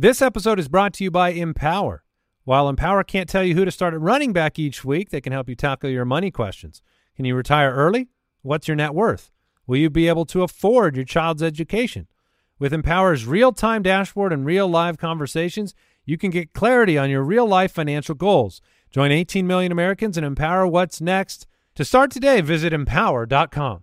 This episode is brought to you by Empower. While Empower can't tell you who to start at running back each week, they can help you tackle your money questions. Can you retire early? What's your net worth? Will you be able to afford your child's education? With Empower's real time dashboard and real live conversations, you can get clarity on your real life financial goals. Join 18 million Americans and empower what's next. To start today, visit empower.com.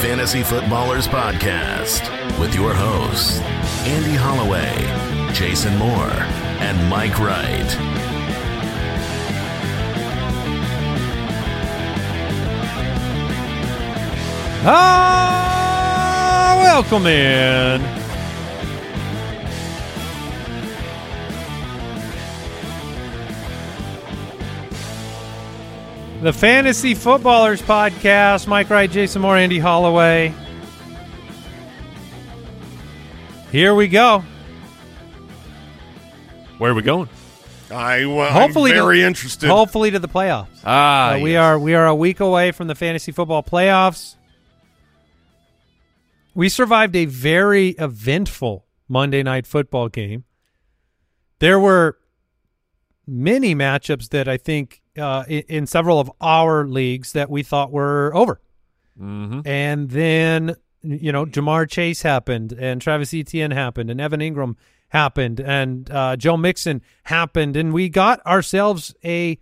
Fantasy Footballers Podcast with your hosts, Andy Holloway, Jason Moore, and Mike Wright. Ah, welcome in. The Fantasy Footballers Podcast. Mike Wright, Jason Moore, Andy Holloway. Here we go. Where are we going? I well, Hopefully, I'm very to, interested. Hopefully to the playoffs. Ah, Uh, we are we are a week away from the fantasy football playoffs. We survived a very eventful Monday night football game. There were many matchups that I think uh, in, in several of our leagues that we thought were over, Mhm. and then you know Ja'Marr Chase happened, and Travis Etienne happened, and Evan Engram happened, and uh, Joe Mixon happened, and we got ourselves a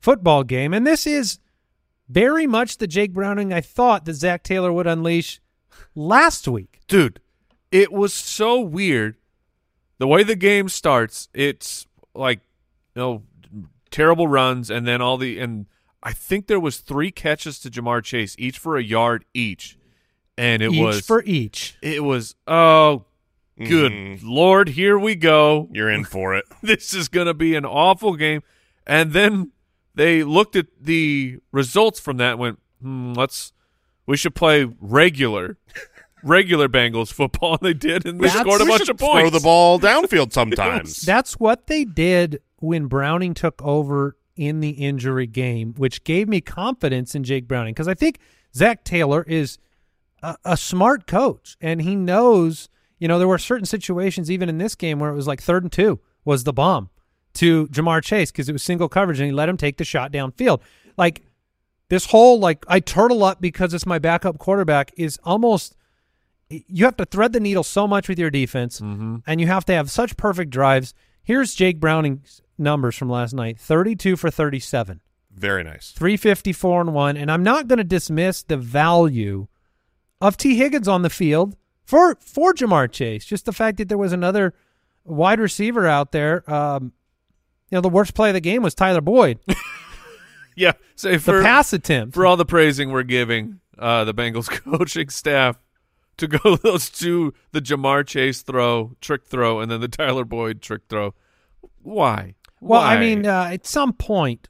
football game. And this is very much the Jake Browning I thought that Zac Taylor would unleash last week. dude. It was so weird. The way the game starts, it's like you know terrible runs, and then all the and I think there was three catches to Ja'Marr Chase, each for a yard each, and it each was for each. it was oh good Mhm. lord, here we go. You're in for it. this is going to be an awful game. And then they looked at the results from that and went, hmm, let's, we should play regular, regular Bengals football. And they did, and they That's- scored a bunch of points. Throw the ball downfield sometimes. That's what they did when Browning took over in the injury game, which gave me confidence in Jake Browning because I think Zac Taylor is a, a smart coach and he knows. You know, there were certain situations even in this game where it was like third and two was the bomb to Ja'Marr Chase because it was single coverage and he let him take the shot downfield. Like this whole like I turtle up because it's my backup quarterback is almost you have to thread the needle so much with your defense mm-hmm. and you have to have such perfect drives. Here's Jake Browning's numbers from last night 32 for 37, Very nice. 354 and 1. And I'm not going to dismiss the value of Tee Higgins on the field for, for Ja'Marr Chase. Just the fact that there was another wide receiver out there. Um, you know, the worst play of the game was Tyler Boyd, yeah. Say the for, pass attempt. for all the praising we're giving uh, the Bengals coaching staff to go those two, the Ja'Marr Chase throw, trick throw, and then the Tyler Boyd trick throw. Why? Well, I mean, uh, at some point,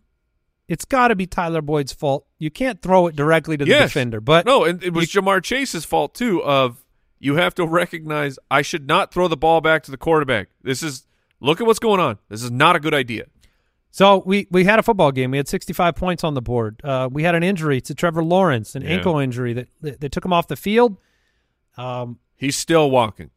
it's got to be Tyler Boyd's fault. You can't throw it directly to the Yes. defender, but no, and it was Ja'Marr Chase's fault too. Of you have to recognize I should not throw the ball back to the quarterback. This is look at what's going on. This is not a good idea. So we we had a football game. We had 65 points on the board. Uh, we had an injury to Trevor Lawrence, an Yeah. ankle injury that, that that took him off the field. Um, He's still walking.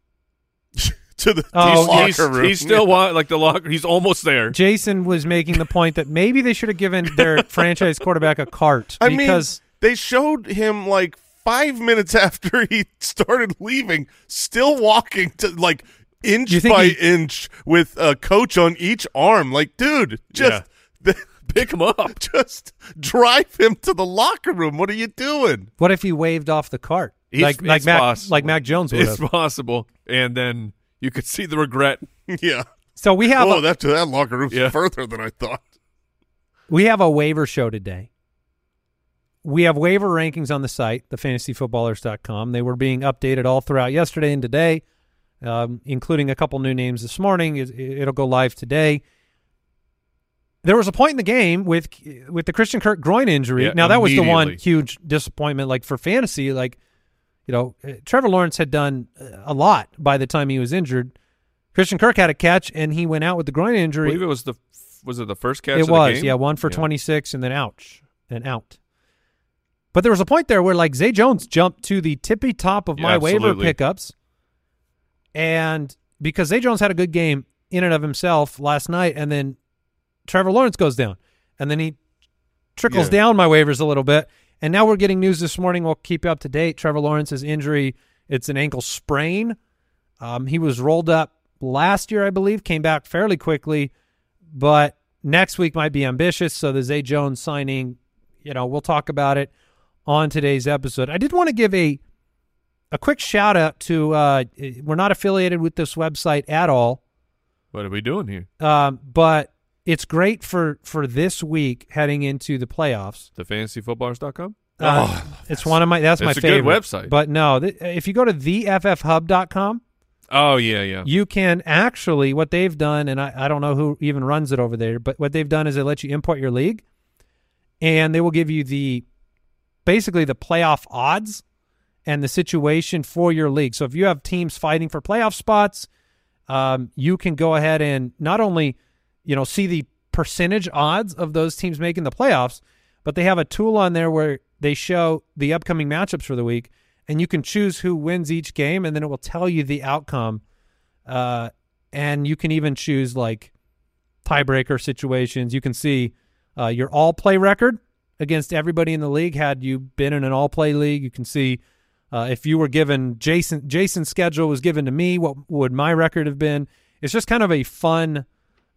To the Oh, locker he's, room. he's still wa- like the locker. He's almost there. Jason was making the point that maybe they should have given their franchise quarterback a cart I because mean, they showed him like five minutes after he started leaving, still walking to like inch by he- inch with a coach on each arm. Like, dude, just Pick him up. just drive him to the locker room. What are you doing? what if he waved off the cart It's- like like Mac possible. like Mac Jones would It's have? possible, and then you could see the regret. yeah. So we have Oh, a, that that locker room's Yeah. further than I thought. we have a waiver show today. we have waiver rankings on the site, thefantasyfootballers.com. They were being updated all throughout yesterday and today, um, including a couple new names this morning. It, it'll go live today. There was a point in the game with with the Christian Kirk groin injury. Yeah, now that was the one huge disappointment. Like for fantasy, like you know, uh, Trevor Lawrence had done uh, a lot by the time he was injured. Christian Kirk had a catch and he went out with the groin I injury. believe it was the was it the first catch? It of the was, yeah, one for 26 and then ouch and out. But there was a point there where like Zay Jones jumped to the tippy top of my Yeah, waiver pickups. And because Zay Jones had a good game in and of himself last night, and then Trevor Lawrence goes down. And then he trickles Yeah. down my waivers a little bit. And now we're getting news this morning. We'll keep you up to date. Trevor Lawrence's injury, it's an ankle sprain. Um, he was rolled up last year, I believe, came back fairly quickly, but next week might be ambitious. So the Zay Jones signing, you know, we'll talk about it on today's episode. I did want to give a a quick shout out to uh, we're not affiliated with this website at all, What are we doing here? um, but it's great for for this week heading into the playoffs. The fantasyfootballers.com? Uh, it's one of my that's my It's a good favorite website. But no, th- if you go to theffhub.com, Oh yeah, yeah. you can actually what they've done, and I, I don't know who even runs it over there, but what they've done is they let you import your league, and they will give you the basically the playoff odds and the situation for your league. So if you have teams fighting for playoff spots, um, you can go ahead and not only you know see the percentage odds of those teams making the playoffs, but they have a tool on there where they show the upcoming matchups for the week, and you can choose who wins each game, and then it will tell you the outcome. Uh, and you can even choose like tiebreaker situations. You can see uh, your all play record against everybody in the league. Had you been in an all play league, you can see uh, if you were given Jason Jason's schedule was given to me, what would my record have been? It's just kind of a fun,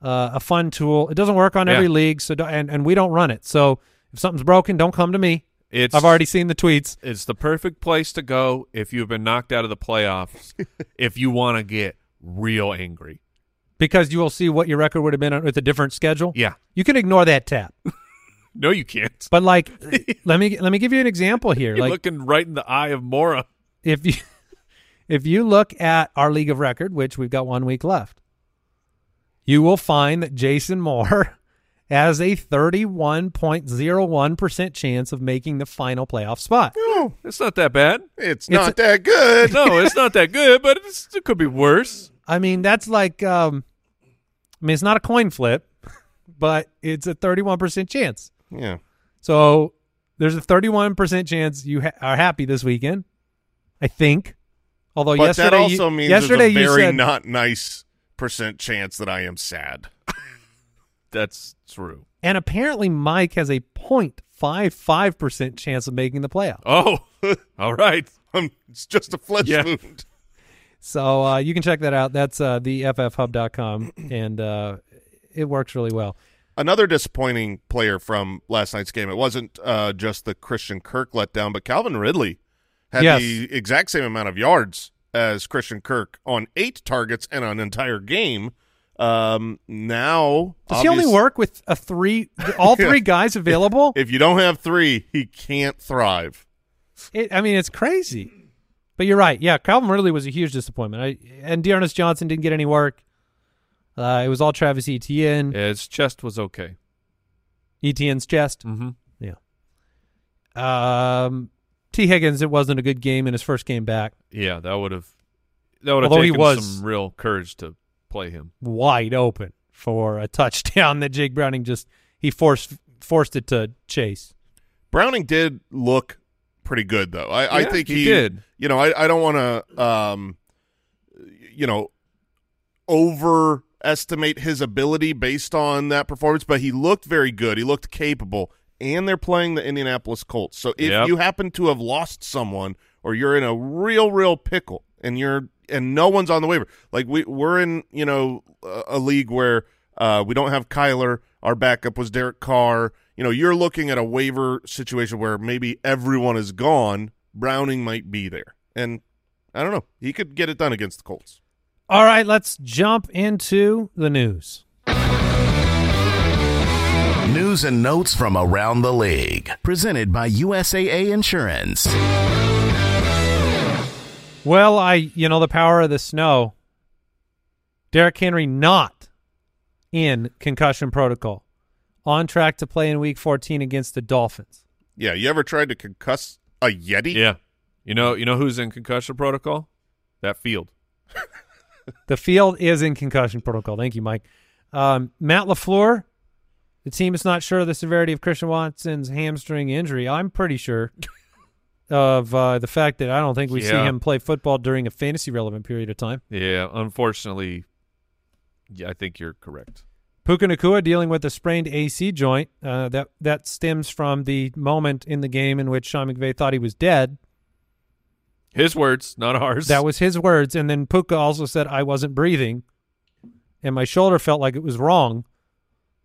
uh, a fun tool. It doesn't work on Yeah. every league, so don't, and and we don't run it. So if something's broken, don't come to me. It's I've already seen the tweets. it's the perfect place to go if you've been knocked out of the playoffs. if you want to get real angry. because you will see what your record would have been with a different schedule. Yeah. You can ignore that tap. No, you can't. But like let me let me give you an example here. You're like looking right in the eye of Mora. if you if you look at our league of record, which we've got one week left, you will find that Jason Moore has a 31.01% chance of making the final playoff spot. No, It's not that bad. it's, It's not a- that good. No, it's not that good, but it's, it could be worse. I mean, that's like um I mean, it's not a coin flip, but it's a 31% chance. Yeah. So there's a 31% chance you ha- are happy this weekend. I think. Although But yesterday that also you, means yesterday there's a you said not nice percent chance that I am sad. That's true. and apparently Mike has a 0.55% chance of making the playoff. Oh, all right. Um, it's just a flesh Yeah. wound. So uh, you can check that out. That's uh, the ffhub.com and uh, it works really well. Another disappointing player from last night's game. It wasn't uh, just the Christian Kirk letdown, but Calvin Ridley had Yes. the exact same amount of yards as Christian Kirk on eight targets and an entire game. Um, now, Does he only work with a three all three guys available? If you don't have three, he can't thrive. It, I mean, it's crazy. But you're right. Yeah, Calvin Ridley was a huge disappointment. I, and D'Ernest Johnson didn't get any work. Uh, it was all Travis Etienne. Yeah, his chest was okay. Etienne's chest. Mm-hmm. Yeah. Um, Tee Higgins, it wasn't a good game in his first game back. Yeah, that would have that would have Although he taken was- some real courage to play him. Wide open for a touchdown that Jake Browning just he forced forced it to Chase. Browning did look pretty good, though. I, I think he he, did. You know, I, I don't want to, um, you know, overestimate his ability based on that performance, but he looked very good. He looked capable, and they're playing the Indianapolis Colts. So if Yep. you happen to have lost someone, or you're in a real, real pickle, and you're and no one's on the waiver, like we we're in, you know, a, a league where uh, we don't have Kyler. Our backup was Derek Carr. You know, you're looking at a waiver situation where maybe everyone is gone. Browning might be there, and I don't know. He could get it done against the Colts. All right, let's jump into the news. News and notes from around the league. Presented by USAA Insurance. Well, I, you know, the power of the snow. Derrick Henry not in concussion protocol. On track to play in week 14 against the Dolphins. Yeah, you ever tried to concuss a Yeti? Yeah. You know, you know who's in concussion protocol? That field. The field is in concussion protocol. Thank you, Mike. Um, Matt LaFleur, the team is not sure of the severity of Christian Watson's hamstring injury. I'm pretty sure of uh, the fact that I don't think we see him play football during a fantasy relevant period of time. Yeah, unfortunately, yeah, I think you're correct. Puka Nacua dealing with a sprained AC joint. Uh, that that stems from the moment in the game in which Sean McVay thought he was dead. His words, not ours. That was his words, and then Puka also said I wasn't breathing, and my shoulder felt like it was wrong,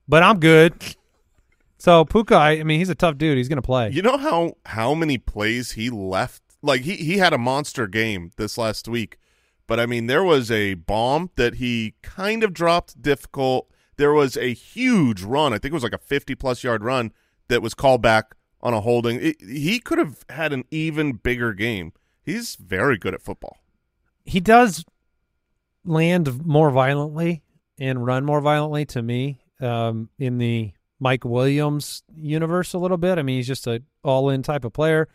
but I'm good. So Puka, I, I mean, he's a tough dude. He's gonna play. You know how how many plays he left? Like he he had a monster game this last week, but I mean there was a bomb that he kind of dropped difficult. There was a huge run. I think it was like a 50 plus yard run that was called back on a holding. It, he could have had an even bigger game. He's very good at football. he does land more violently and run more violently to me um, in the Mike Williams universe a little bit. I mean, he's just a all in type of player,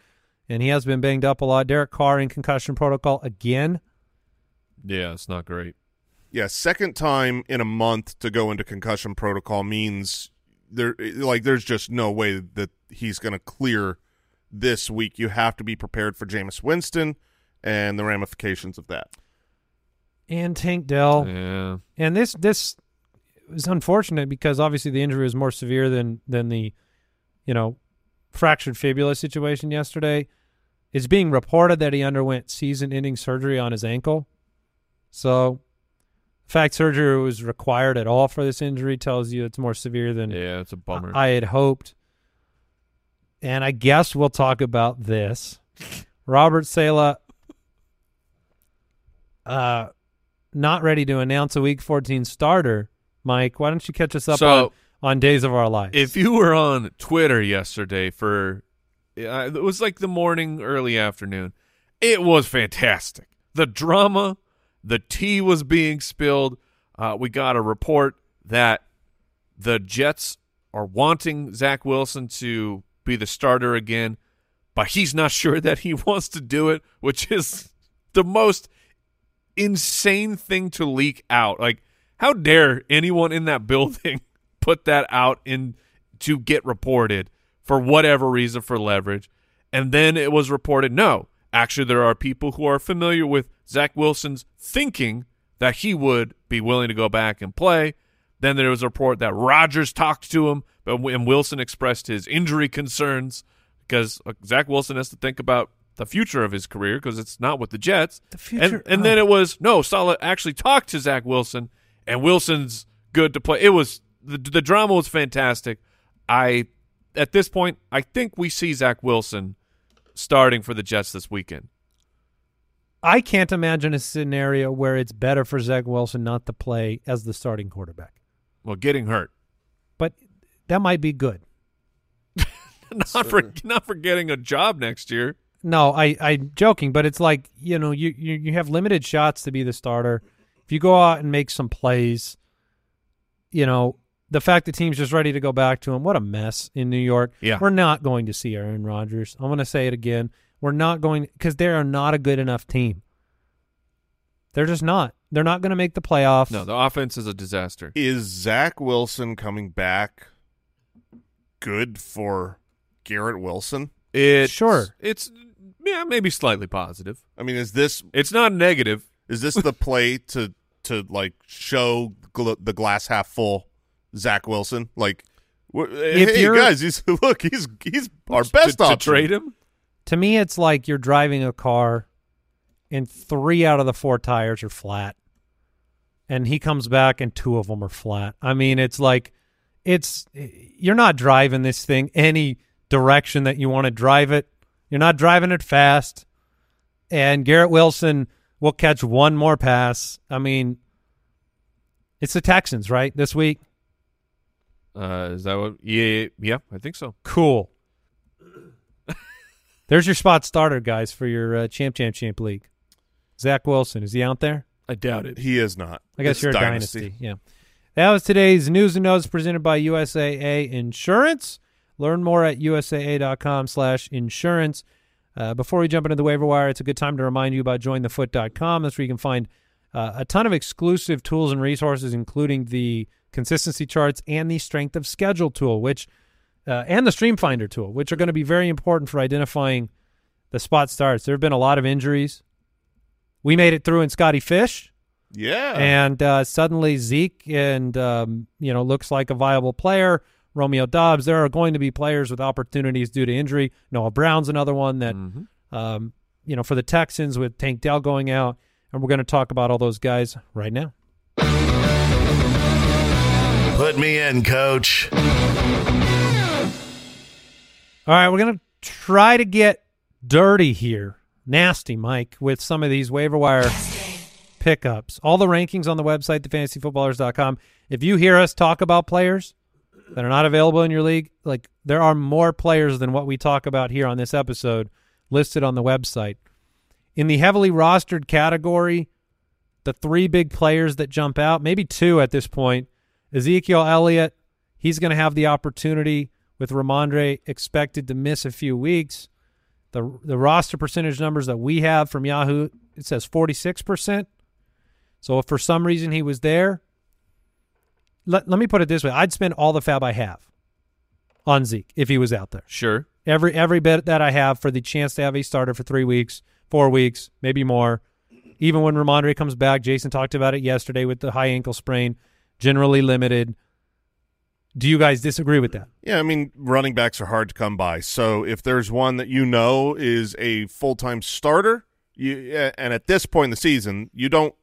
and he has been banged up a lot. Derek Carr in concussion protocol again. yeah, it's not great. Yeah, second time in a month to go into concussion protocol means there like there's just no way that he's going to clear this week. You have to be prepared for Jameis Winston and the ramifications of that. And Tank Dell, Yeah. and this this is unfortunate because obviously the injury was more severe than than the, you know, fractured fibula situation yesterday. It's being reported that he underwent season-ending surgery on his ankle. So, the fact surgery was required at all for this injury tells you it's more severe than Yeah, it's a bummer. I had hoped. And I guess we'll talk about this. Robert Saleh uh not ready to announce a week 14 starter. Mike, why don't you catch us up So- on, on Days of Our Lives? if you were on Twitter yesterday for uh, it was like the morning, early afternoon, it was fantastic. The drama, the tea was being spilled. Uh, we got a report that the Jets are wanting Zach Wilson to be the starter again, but he's not sure that he wants to do it, which is the most insane thing to leak out. Like, how dare anyone in that building put that out in to get reported for whatever reason for leverage? And then it was reported, no, actually, there are people who are familiar with Zach Wilson's thinking that he would be willing to go back and play. Then there was a report that Rodgers talked to him, but and Wilson expressed his injury concerns because Zach Wilson has to think about the future of his career because it's not with the Jets. The future- and, and then oh. it was no. Saleh actually talked to Zach Wilson, and Wilson's good to play. It was the the drama was fantastic. I at this point, I think we see Zach Wilson starting for the Jets this weekend. I can't imagine a scenario where it's better for Zach Wilson not to play as the starting quarterback. Well, getting hurt, But that might be good. not for not for getting a job next year. No, I I'm joking, but it's like you know you, you you have limited shots to be the starter. If you go out and make some plays, you know the fact the team's just ready to go back to him. What a mess in New York. Yeah. we're not going to see Aaron Rodgers. I'm going to say it again. We're not going because they are not a good enough team. They're just not. They're not going to make the playoffs. No, the offense is a disaster. Is Zach Wilson coming back good for Garrett Wilson? It's, Sure. It's yeah, maybe slightly positive. I mean, is this It's not negative. Is this the play to to like show gl- the glass half full Zach Wilson? Like, wh- hey you're- guys, he's look, he's he's our best to, to trade him. To me, it's like you're driving a car, and three out of the four tires are flat, and he comes back and two of them are flat. I mean, it's like it's you're not driving this thing any direction that you want to drive it. You're not driving it fast, and Garrett Wilson will catch one more pass. I mean, it's the Texans, right? This week, Uh, is that what? Yeah, yeah, I think so. Cool. There's your spot starter, guys, for your uh, champ, champ, champ league. Zach Wilson is he out there? I doubt it. He is not. I guess It's you're a dynasty. Yeah. That was today's news and notes presented by USAA Insurance. Learn more at usaa.com slash insurance. Uh, before we jump into the waiver wire, it's a good time to remind you about jointhefoot.com. That's where you can find uh, a ton of exclusive tools and resources, including the consistency charts and the strength of schedule tool, which uh, and the stream finder tool, which are going to be very important for identifying the spot starts. There have been a lot of injuries. We made it through in Scotty Fish Yeah. and uh, suddenly Zeke and um, you know looks like a viable player. Romeo Doubs. There are going to be players with opportunities due to injury. Noah Brown's another one that um, you know for the Texans with Tank Dell going out, and we're going to talk about all those guys right now. Put me in, coach. All right, we're going to try to get dirty here, nasty, Mike, with some of these waiver wire pickups. All the rankings on the website, thefantasyfootballers.com. If you hear us talk about players that are not available in your league, like there are more players than what we talk about here on this episode listed on the website. In the heavily rostered category, the three big players that jump out, maybe two at this point, Ezekiel Elliott, he's going to have the opportunity with Rhamondre expected to miss a few weeks. The the roster percentage numbers that we have from Yahoo, it says 46%. So if for some reason he was there, let, let me put it this way. I'd spend all the FAAB I have on Zeke if he was out there. Sure. Every every bit that I have for the chance to have a starter for three weeks, four weeks, maybe more. Even when Rhamondre comes back, Jason talked about it yesterday with the high ankle sprain, generally limited. Do you guys disagree with that? Yeah, I mean, running backs are hard to come by. So if there's one that you know is a full time starter, you eh, and at this point in the season, you don't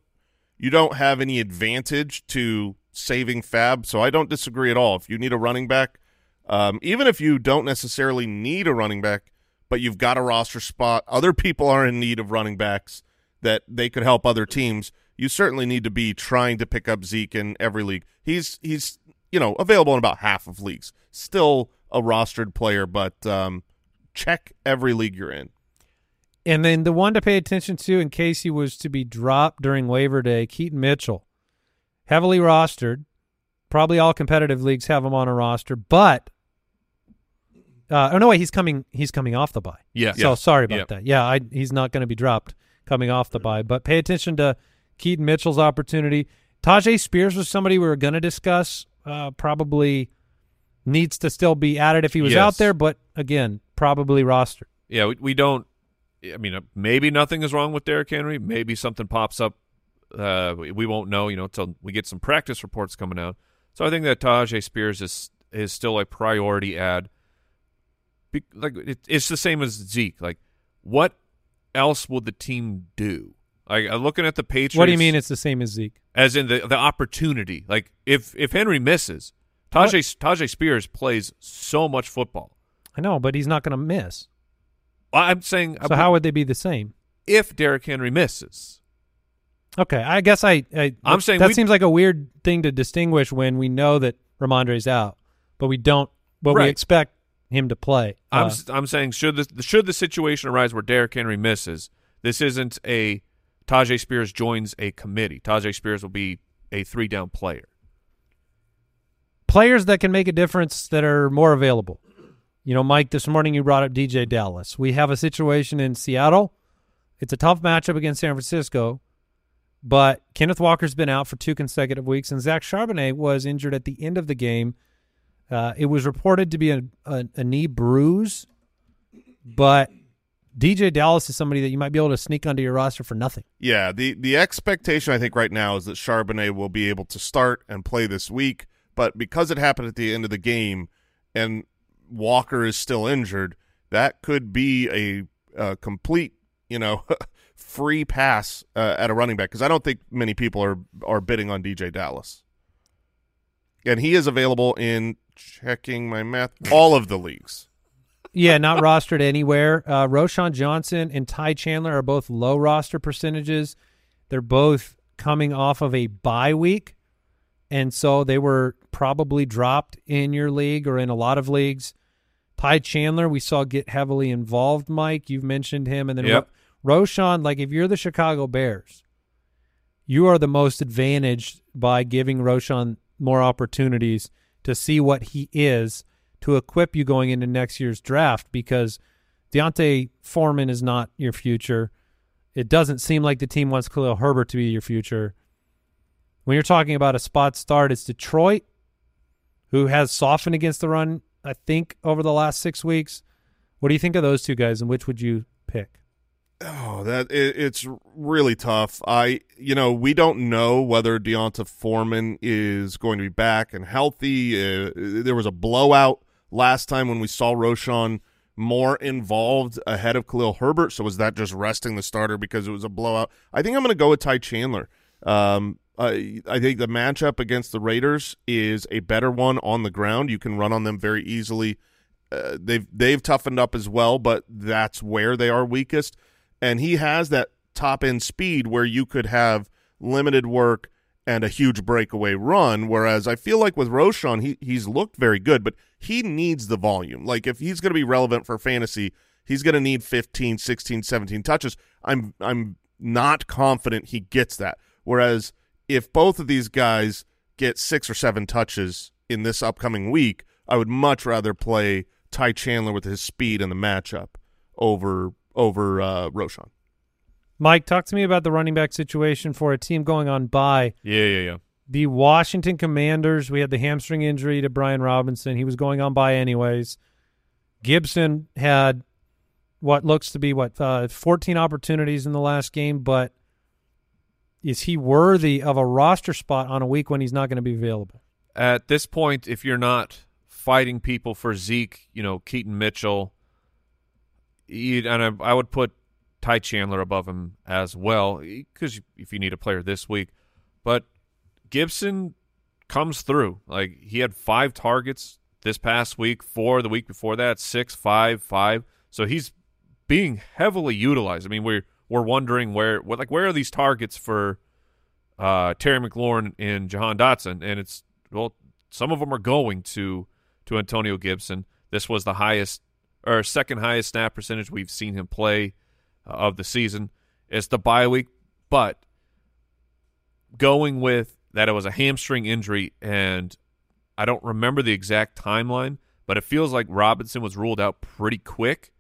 you don't have any advantage to saving FAAB. So I don't disagree at all. If you need a running back, um, even if you don't necessarily need a running back, but you've got a roster spot, other people are in need of running backs that they could help other teams. You certainly need to be trying to pick up Zeke in every league. He's he's you know available in about half of leagues. Still a rostered player, but um, check every league you're in. And then the one to pay attention to in case he was to be dropped during waiver day, Keaton Mitchell. Heavily rostered. Probably all competitive leagues have him on a roster, but uh, oh no, wait, he's coming. He's coming off the bye. Yeah. So sorry about Yep. that. Yeah, I, he's not going to be dropped coming off the bye. But pay attention to Keaton Mitchell's opportunity. Tyjae Spears was somebody we were going to discuss. Uh, probably needs to still be added if he was Yes. out there, but again, probably rostered. Yeah, we, we don't. I mean, uh, maybe nothing is wrong with Derrick Henry. Maybe something pops up. Uh, we, won't know, you know, until we get some practice reports coming out. So I think that Tyjae Spears is is still a priority ad. Be, like it, it's the same as Zeke. Like, what else will the team do? Like looking at the Patriots. What do you mean it's the same as Zeke? as in the the opportunity. Like if if Henry misses, Tyjae Tyjae Spears plays so much football. I know, but he's not going to miss. I'm saying So how would they be the same? if Derrick Henry misses? Okay, I guess I. I I'm saying that we- seems like a weird thing to distinguish when we know that Rhamondre's out, but we don't. But we expect him to play. I'm Uh, I'm saying should the should the situation arise where Derrick Henry misses, this isn't a Tyjae Spears joins a committee. Tyjae Spears will be a three down player. players that can make a difference that are more available. You know, Mike, this morning you brought up DeeJay Dallas. We have a situation in Seattle. It's a tough matchup against San Francisco, but Kenneth Walker's been out for two consecutive weeks, and Zach Charbonnet was injured at the end of the game. Uh, it was reported to be a, a, a knee bruise, but DeeJay Dallas is somebody that you might be able to sneak onto your roster for nothing. Yeah, the the expectation I think right now is that Charbonnet will be able to start and play this week, but because it happened at the end of the game and Walker is still injured, that could be a, a complete, you know, free pass uh, at a running back because I don't think many people are are bidding on DeeJay Dallas. And he is available in checking my math all of the leagues. Yeah, not rostered anywhere. Uh, Roschon Johnson and Ty Chandler are both low roster percentages. They're both coming off of a bye week, and so they were probably dropped in your league or in a lot of leagues. Ty Chandler, we saw get heavily involved. Mike, you've mentioned him, and then Yep. Ro- Roschon. Like if you're the Chicago Bears, you are the most advantaged by giving Roschon more opportunities to see what he is to equip you going into next year's draft because D'Onta Foreman is not your future. It doesn't seem like the team wants Khalil Herbert to be your future. When you're talking about a spot start, it's Detroit, who has softened against the run, I think, over the last six weeks. What do you think of those two guys, and which would you pick? Oh, that it, it's really tough. I, you know, we don't know whether D'Onta Foreman is going to be back and healthy. Uh, there was a blowout last time when we saw Roschon more involved ahead of Khalil Herbert. So was that just resting the starter because it was a blowout? I think I'm going to go with Ty Chandler. Um, I, I think the matchup against the Raiders is a better one on the ground. You can run on them very easily. Uh, they've they've toughened up as well, but that's where they are weakest. And he has that top end speed where you could have limited work and a huge breakaway run. Whereas I feel like with Roschon, he he's looked very good, but he needs the volume. Like if he's going to be relevant for fantasy, he's going to need 15, 16, 17 touches. I'm I'm not confident he gets that. Whereas if both of these guys get six or seven touches in this upcoming week, I would much rather play Ty Chandler with his speed in the matchup over over uh, Roschon. Mike, talk to me about the running back situation for a team going on by Yeah, yeah, yeah. the Washington Commanders. We had the hamstring injury to Brian Robinson. He was going on by anyways. Gibson had what looks to be what uh, 14 opportunities in the last game, but is he worthy of a roster spot on a week when he's not going to be available? At this point, if you're not fighting people for Zeke, you know, Keaton Mitchell, you, and I, I would put Ty Chandler above him as well, because if you need a player this week. But Gibson comes through. Like, he had five targets this past week, four the week before that, six, five, five. So he's being heavily utilized. I mean, we're we're wondering where, what, like, where are these targets for uh, Terry McLaurin and Jahan Dotson? And it's well, some of them are going to to Antonio Gibson. This was the highest or second highest snap percentage we've seen him play uh, of the season. It's the bye week, but going with that it was a hamstring injury and I don't remember the exact timeline, but it feels like Robinson was ruled out pretty quick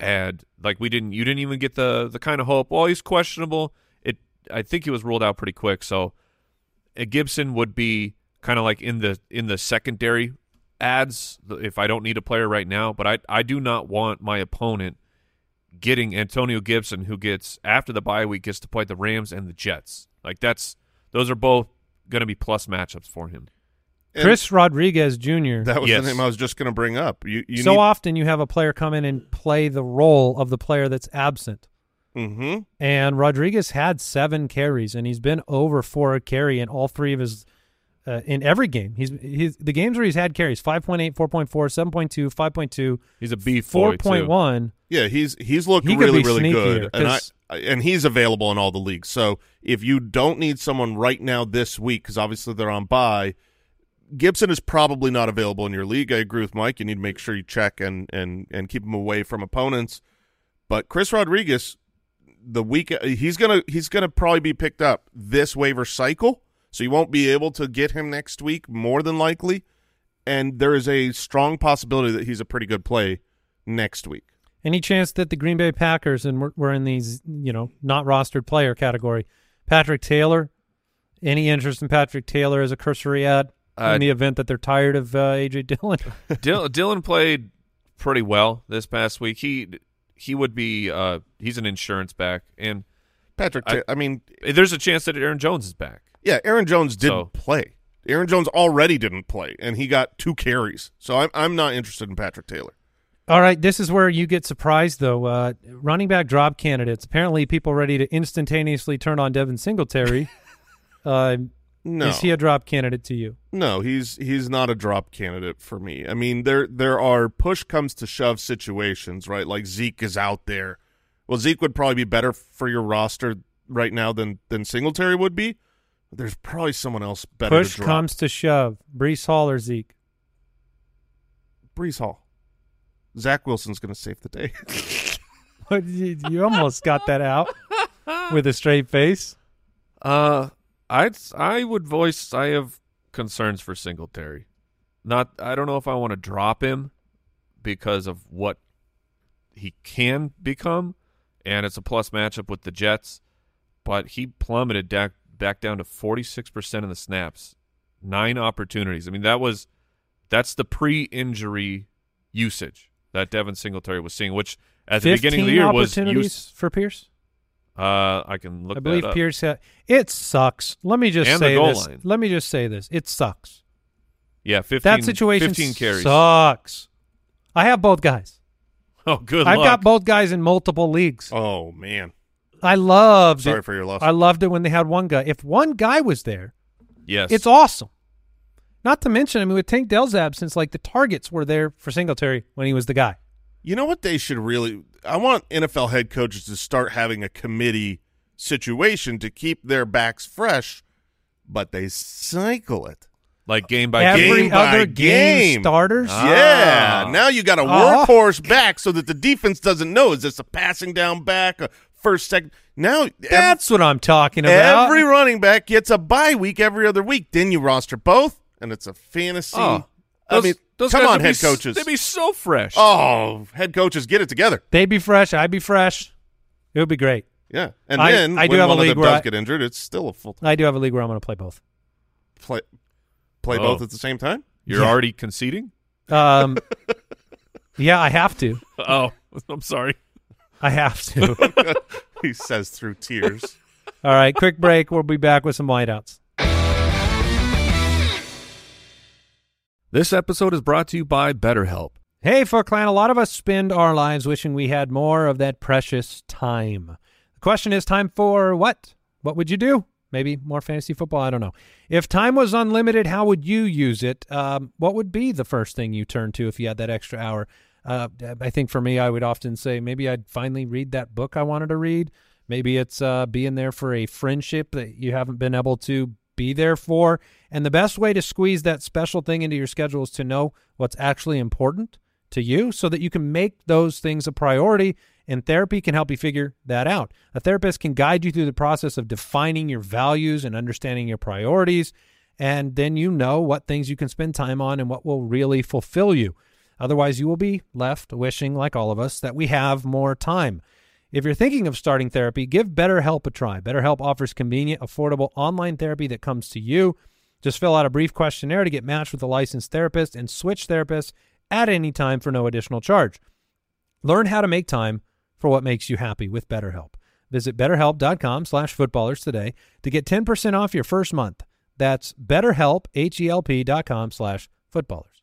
and like we didn't you didn't even get the the kind of hope, well, he's questionable. It I think he was ruled out pretty quick, so uh, Gibson would be kind of like in the in the secondary ads if I don't need a player right now, but I I do not want my opponent getting Antonio Gibson who gets after the bye week gets to play the Rams and the Jets. Like that's those are both going to be plus matchups for him. And Chris Rodriguez Jr. that was Yes. the name I was just going to bring up. You, you so need, often you have a player come in and play the role of the player that's absent. hmm And Rodriguez had seven carries, and he's been over four a carry in all three of his uh, in every game. He's he's the games where he's had carries 5.8, 4.4, 7.2, 5.2, He's a beef boy too. 4.1. Yeah, he's he's looked He really really sneakier, good, and I 'cause- and he's available in all the leagues. So if you don't need someone right now this week, because obviously they're on bye, Gibson is probably not available in your league. I agree with Mike. You need to make sure you check and and and keep him away from opponents. But Chris Rodriguez, the week he's gonna he's gonna probably be picked up this waiver cycle, so you won't be able to get him next week more than likely. And there is a strong possibility that he's a pretty good play next week. Any chance that the Green Bay Packers and we're, we're in these you know not rostered player category? Patrick Taylor. Any interest in Patrick Taylor as a cursory ad Uh, in the event that they're tired of uh, AJ Dillon? Dillon, Dillon played pretty well this past week. He he would be uh he's an insurance back and Patrick, I- I, mean, there's a chance that Aaron Jones is back. Yeah, Aaron Jones didn't So- play. Aaron Jones already didn't play, and he got two carries. So I'm I'm not interested in Patrick Taylor. All right, this is where you get surprised, though. Uh, running back drop candidates. Apparently, people ready to instantaneously turn on Devin Singletary. uh, No, Is he a drop candidate to you? no, he's he's not a drop candidate for me. I mean, there there are push comes to shove situations, right? Like Zeke is out there. Well, Zeke would probably be better for your roster right now than than Singletary would be. There's probably someone else better Push to drop. comes to shove. Breece Hall or Zeke? Breece Hall. Zach Wilson's going to save the day. You, you almost got that out with a straight face. Uh, I'd I would voice I have concerns for Singletary. Not I don't know if I want to drop him because of what he can become, and it's a plus matchup with the Jets. But he plummeted back back down to forty six percent of the snaps, nine opportunities. I mean that was that's the pre-injury usage that Devin Singletary was seeing, which at the beginning of the year was opportunities use, for Pierce. uh, I can look. I believe up. Pierce had. It sucks. Let me just And the say goal this. line. Let me just say this. It sucks. Yeah, fifteen. that situation 15 carries. sucks. I have both guys. Oh, good I've luck. got both guys in multiple leagues. oh, man. I loved Sorry it. for your loss. I loved it when they had one guy. If one guy was there, Yes, it's awesome. Not to mention, I mean, with Tank Dell's absence, like the targets were there for Singletary when he was the guy. You know what they should really I want NFL head coaches to start having a committee situation to keep their backs fresh, but they cycle it. like game by Every game. by other game game. starters. Yeah. Ah. Now you got a Oh. workhorse back so that the defense doesn't know is this a passing down back, a first second. Now ev- That's what I'm talking about. every running back gets a bye week every other week. Then you roster both and it's a fantasy. Oh, I mean, those come on would be head coaches. They'd be so fresh. Oh, head coaches, get it together. They'd be fresh. I'd be fresh. It would be great. Yeah, and I- then I do when have a one of league them where does I- get injured, it's still a full I do have a league where I'm going to play both. play. Play Oh. both at the same time. You're yeah. already conceding. Um, yeah, I have to. Oh, I'm sorry. I have to. he says through tears. All right, quick break. We'll be back with some wideouts. This episode is brought to you by BetterHelp. Hey, Foot Clan, a lot of us spend our lives wishing we had more of that precious time. The question is time for what? What would you do? Maybe more fantasy football? I don't know. If time was unlimited, how would you use it? Um, what would be the first thing you turn to if you had that extra hour? Uh, I think for me, I would often say maybe I'd finally read that book I wanted to read. Maybe it's uh, being there for a friendship that you haven't been able to be there for. And the best way to squeeze that special thing into your schedule is to know what's actually important to you so that you can make those things a priority. And therapy can help you figure that out. A therapist can guide you through the process of defining your values and understanding your priorities. And then you know what things you can spend time on and what will really fulfill you. Otherwise, you will be left wishing, like all of us, that we have more time. If you're thinking of starting therapy, give BetterHelp a try. BetterHelp offers convenient, affordable online therapy that comes to you. Just fill out a brief questionnaire to get matched with a licensed therapist and switch therapists at any time for no additional charge. Learn how to make time for what makes you happy with BetterHelp. Visit betterhelp.com slash footballers today to get 10% off your first month. That's betterhelp, H-E-L-P dot com slash footballers.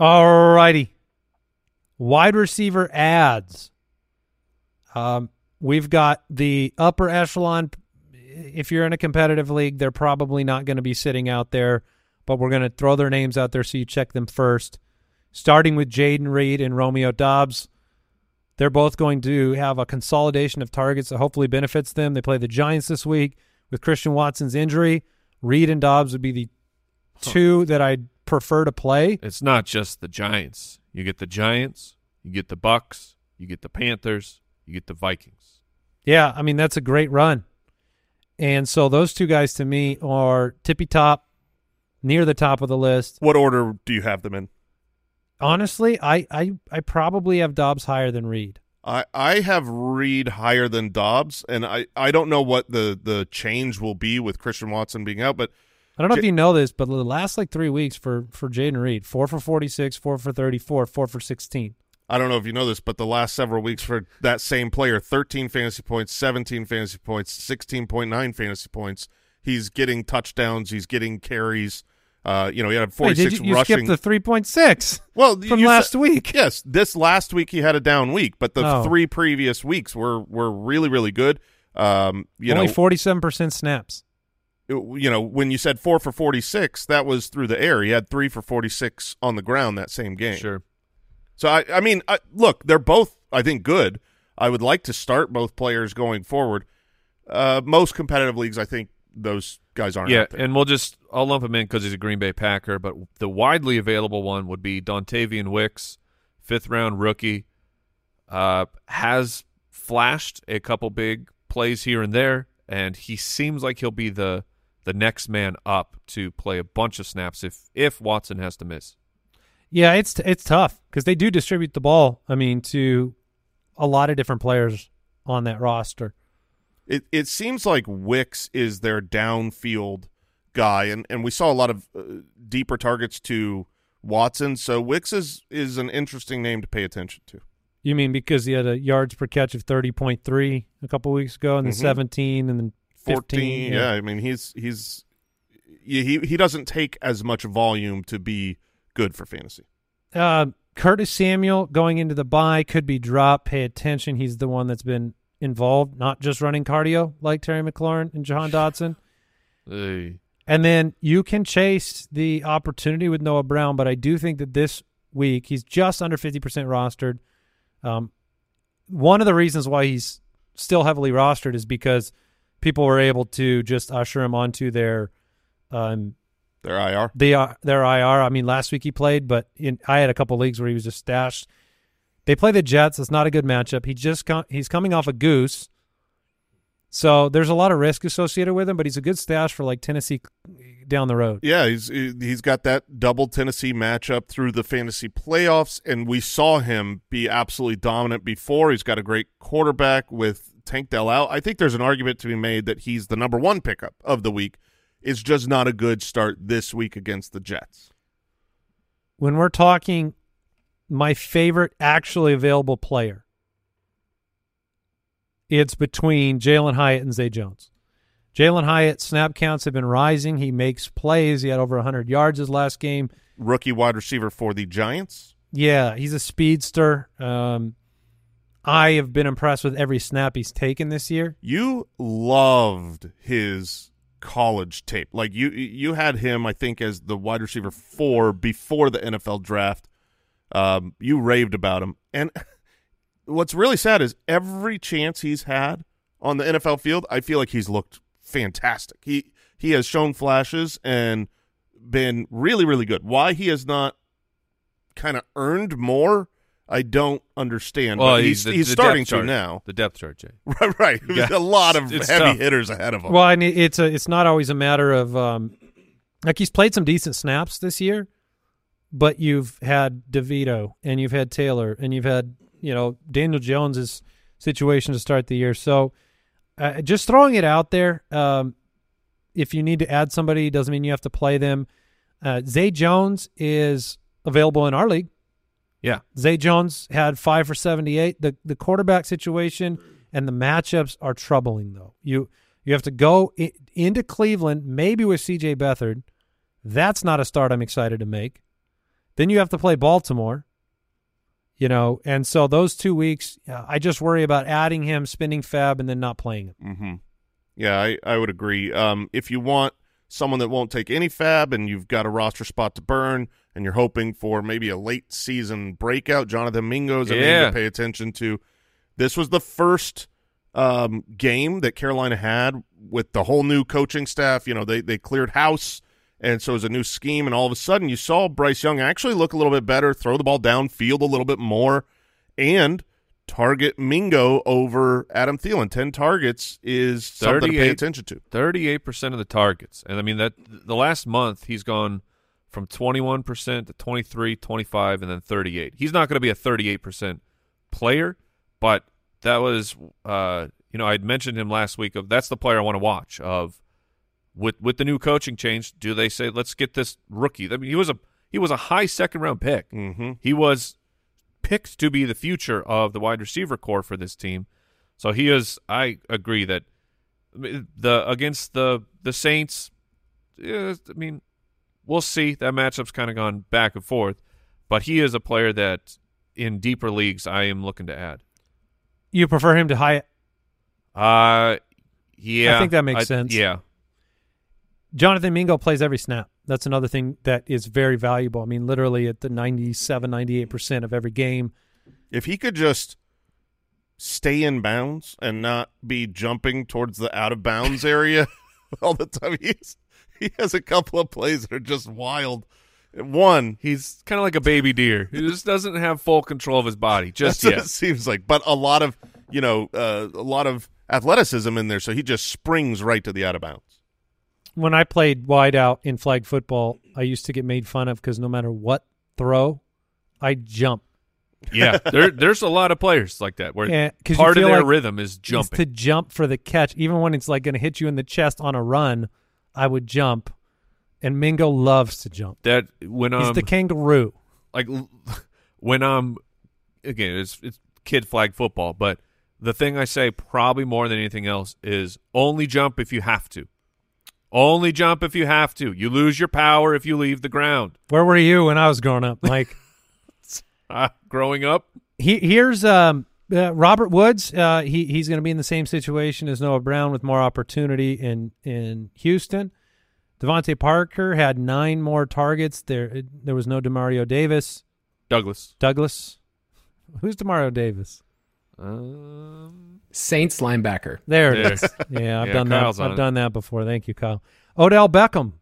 All righty. Wide receiver ads. Um, we've got the upper echelon. If you're in a competitive league, they're probably not going to be sitting out there, but we're going to throw their names out there so you check them first. Starting with Jayden Reed and Romeo Doubs. They're both going to have a consolidation of targets that hopefully benefits them. They play the Giants this week with Christian Watson's injury. Reed and Doubs would be the two that I'd prefer to play. It's not just the Giants. You get the Giants, you get the Bucs, you get the Panthers, you get the Vikings. Yeah, I mean that's a great run. And so those two guys to me are tippy top, near the top of the list. What order do you have them in? Honestly, I I, I probably have Doubs higher than Reed. I, I have Reed higher than Doubs, and I, I don't know what the, the change will be with Christian Watson being out, but I don't know if you know this, but the last like three weeks for for Jayden Reed, four for forty six, four for thirty four, four for sixteen. I don't know if you know this, but the last several weeks for that same player, 13 fantasy points, 17 fantasy points, 16.9 fantasy points. He's getting touchdowns. He's getting carries. Uh, you know, he had Wait, 46 did you, you rushing. skipped the three point six well, from last said- week? Yes, this last week he had a down week, but the Oh. three previous weeks were were really really good. Um, you Only know, forty seven percent snaps. You know, when you said four for 46, that was through the air. He had three for 46 on the ground that same game. Sure. So I, I mean, I, look, they're both, I think, good. I would like to start both players going forward. Uh, most competitive leagues, I think those guys aren't. Yeah, and we'll just I'll lump him in because he's a Green Bay Packer. But the widely available one would be Dontayvion Wicks, fifth round rookie. Uh, has flashed a couple big plays here and there, and he seems like he'll be the the next man up to play a bunch of snaps if if Watson has to miss. Yeah, it's it's tough because they do distribute the ball. I mean, to a lot of different players on that roster. it it seems like Wicks is their downfield guy, and, and we saw a lot of uh, deeper targets to Watson. So Wicks is is an interesting name to pay attention to. You mean because he had a yards per catch of thirty point three a couple weeks ago, and then Mhm. seventeen, and then 14 fifteen? yeah. i mean he's he's he he doesn't take as much volume to be good for fantasy Uh, Curtis Samuel going into the bye could be dropped. Pay attention. He's the one that's been involved, not just running cardio like Terry McLaurin and Jahan Dotson. Hey. And then you can chase the opportunity with Noah Brown, but I do think that this week he's just under 50% rostered. Um, one of the reasons why he's still heavily rostered is because people were able to just usher him onto their um, their ir the uh, their IR. I mean, last week he played, but in, I had a couple leagues where he was just stashed. They play the Jets. It's not a good matchup. He just com- he's coming off a goose, so there's a lot of risk associated with him. But he's a good stash for like Tennessee down the road. yeah he's he's got that double tennessee matchup through the fantasy playoffs and we saw him be absolutely dominant before he's got a great quarterback with tank dell out i think there's an argument to be made that he's the number one pickup of the week it's just not a good start this week against the jets When we're talking, my favorite actually available player, it's between Jalen Hyatt and Zay Jones. Jalen Hyatt snap counts have been rising. He makes plays. He had over 100 yards his last game. rookie wide receiver for the giants Yeah, he's a speedster. Um, I have been impressed with every snap he's taken this year. You loved his college tape. Like you you had him, I think, as the wide receiver four before the NFL draft. Um, you raved about him. And what's really sad is every chance he's had on the NFL field, I feel like he's looked fantastic. He he has shown flashes and been really, really good. Why he has not kind of earned more, I don't understand. Well, but he's the- he's the starting to now. The depth chart, Jay. Right, right. There's a lot of It's heavy tough. hitters ahead of him. Well, and it- it's a it's not always a matter of um, like he's played some decent snaps this year, but you've had DeVito and you've had Taylor and you've had you know Daniel Jones's situation to start the year. So uh, just throwing it out there. Um, if you need to add somebody, doesn't mean you have to play them. Uh, Zay Jones is available in our league. Yeah. Zay Jones had five for seventy-eight. The the quarterback situation and the matchups are troubling, though. You you have to go i- into Cleveland, maybe with C.J. Beathard. That's not a start I'm excited to make. Then you have to play Baltimore. You know, and so those two weeks, uh, I just worry about adding him, spinning FAAB, and then not playing him. hmm Yeah, I, I would agree. Um, if you want someone that won't take any FAAB and you've got a roster spot to burn and you're hoping for maybe a late season breakout, Jonathan Mingo's a name to pay attention to. This was the first um, game that Carolina had with the whole new coaching staff. You know, they they cleared house, and so it was a new scheme. And all of a sudden, you saw Bryce Young actually look a little bit better, throw the ball downfield a little bit more, and target Mingo over Adam Thielen. Ten targets is something to pay 38 attention to. Thirty-eight percent of the targets, and I mean that the last month he's gone from twenty-one percent to 23, 25, and then thirty-eight. He's not going to be a thirty-eight percent player, but that was, uh, you know, I'd mentioned him last week. Of that's the player I want to watch. Of with with the new coaching change, do they say let's get this rookie? I mean, he was a he was a high second round pick. Mm-hmm. He was picked to be the future of the wide receiver core for this team. So he is. I agree that the against the the Saints. I mean, we'll see. That matchup's kind of gone back and forth, but he is a player that in deeper leagues I am looking to add. You prefer him to Hyatt? Uh yeah, I think that makes I- sense. Yeah, Jonathan Mingo plays every snap. That's another thing that is very valuable. I mean, literally at the 97, 98% of every game. If he could just stay in bounds and not be jumping towards the out of bounds area all the time, he's, he has a couple of plays that are just wild. One, he's kind of like a baby deer. He just doesn't have full control of his body just that's what yet. it seems like, but a lot of you know uh, a lot of athleticism in there, so he just springs right to the out of bounds. When I played wide out in flag football, I used to get made fun of because no matter what throw, I jump. yeah, there, there's a lot of players like that where Yeah, 'cause you part of their like rhythm is Is jumping. to jump for the catch, even when it's like going to hit you in the chest on a run. I would jump, and Mingo loves to jump. that when He's um, the kangaroo. like when I'm again it's it's kid flag football, but the thing I say probably more than anything else is only jump if you have to. Only jump if you have to. You lose your power if you leave the ground. Where were you when I was growing up, Mike? Uh, growing up, he, here's um, uh, Robert Woods. Uh, he he's going to be in the same situation as Noah Brown with more opportunity in in Houston. DeVante Parker had nine more targets. There there was no Demario Davis. Douglas. Douglas, who's Demario Davis? Um, Saints linebacker. There it is. Yeah, I've Yeah, done Kyle's that. I've it. done that before. Thank you, Kyle. Odell Beckham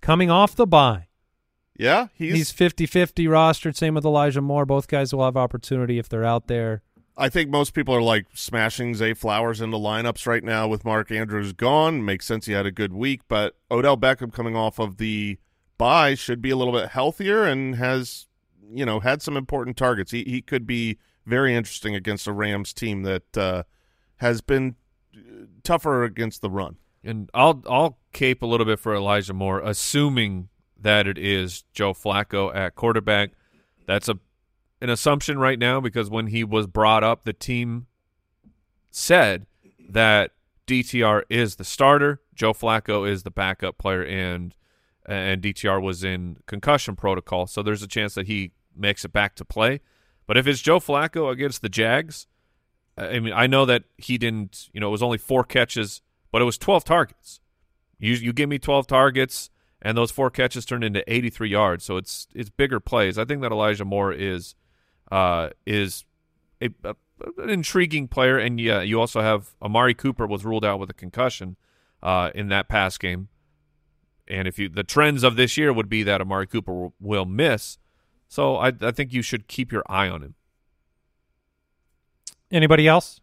coming off the bye. Yeah, he's. He's 50-50 rostered. Same with Elijah Moore. Both guys will have opportunity if they're out there. I think most people are like smashing Zay Flowers into lineups right now with Mark Andrews gone. Makes sense. He had a good week, but Odell Beckham coming off of the bye should be a little bit healthier and has, you know, had some important targets. He he could be very interesting against a Rams team that uh, has been uh, tougher against the run. and I'll I'll cape a little bit for Elijah Moore, assuming that it is Joe Flacco at quarterback. That's a an assumption right now because when he was brought up, the team said that DTR is the starter, Joe Flacco is the backup player, and and DTR was in concussion protocol. So there's a chance that he makes it back to play. But if it's Joe Flacco against the Jags, I mean, I know that he didn't. You know, it was only four catches, but it was 12 targets. You you give me 12 targets, and those four catches turned into 83 yards. So it's it's bigger plays. I think that Elijah Moore is uh, is a, a, an intriguing player, and yeah, you also have Amari Cooper was ruled out with a concussion uh, in that pass game. And if you the trends of this year would be that Amari Cooper will, will miss, so I I think you should keep your eye on him. Anybody else?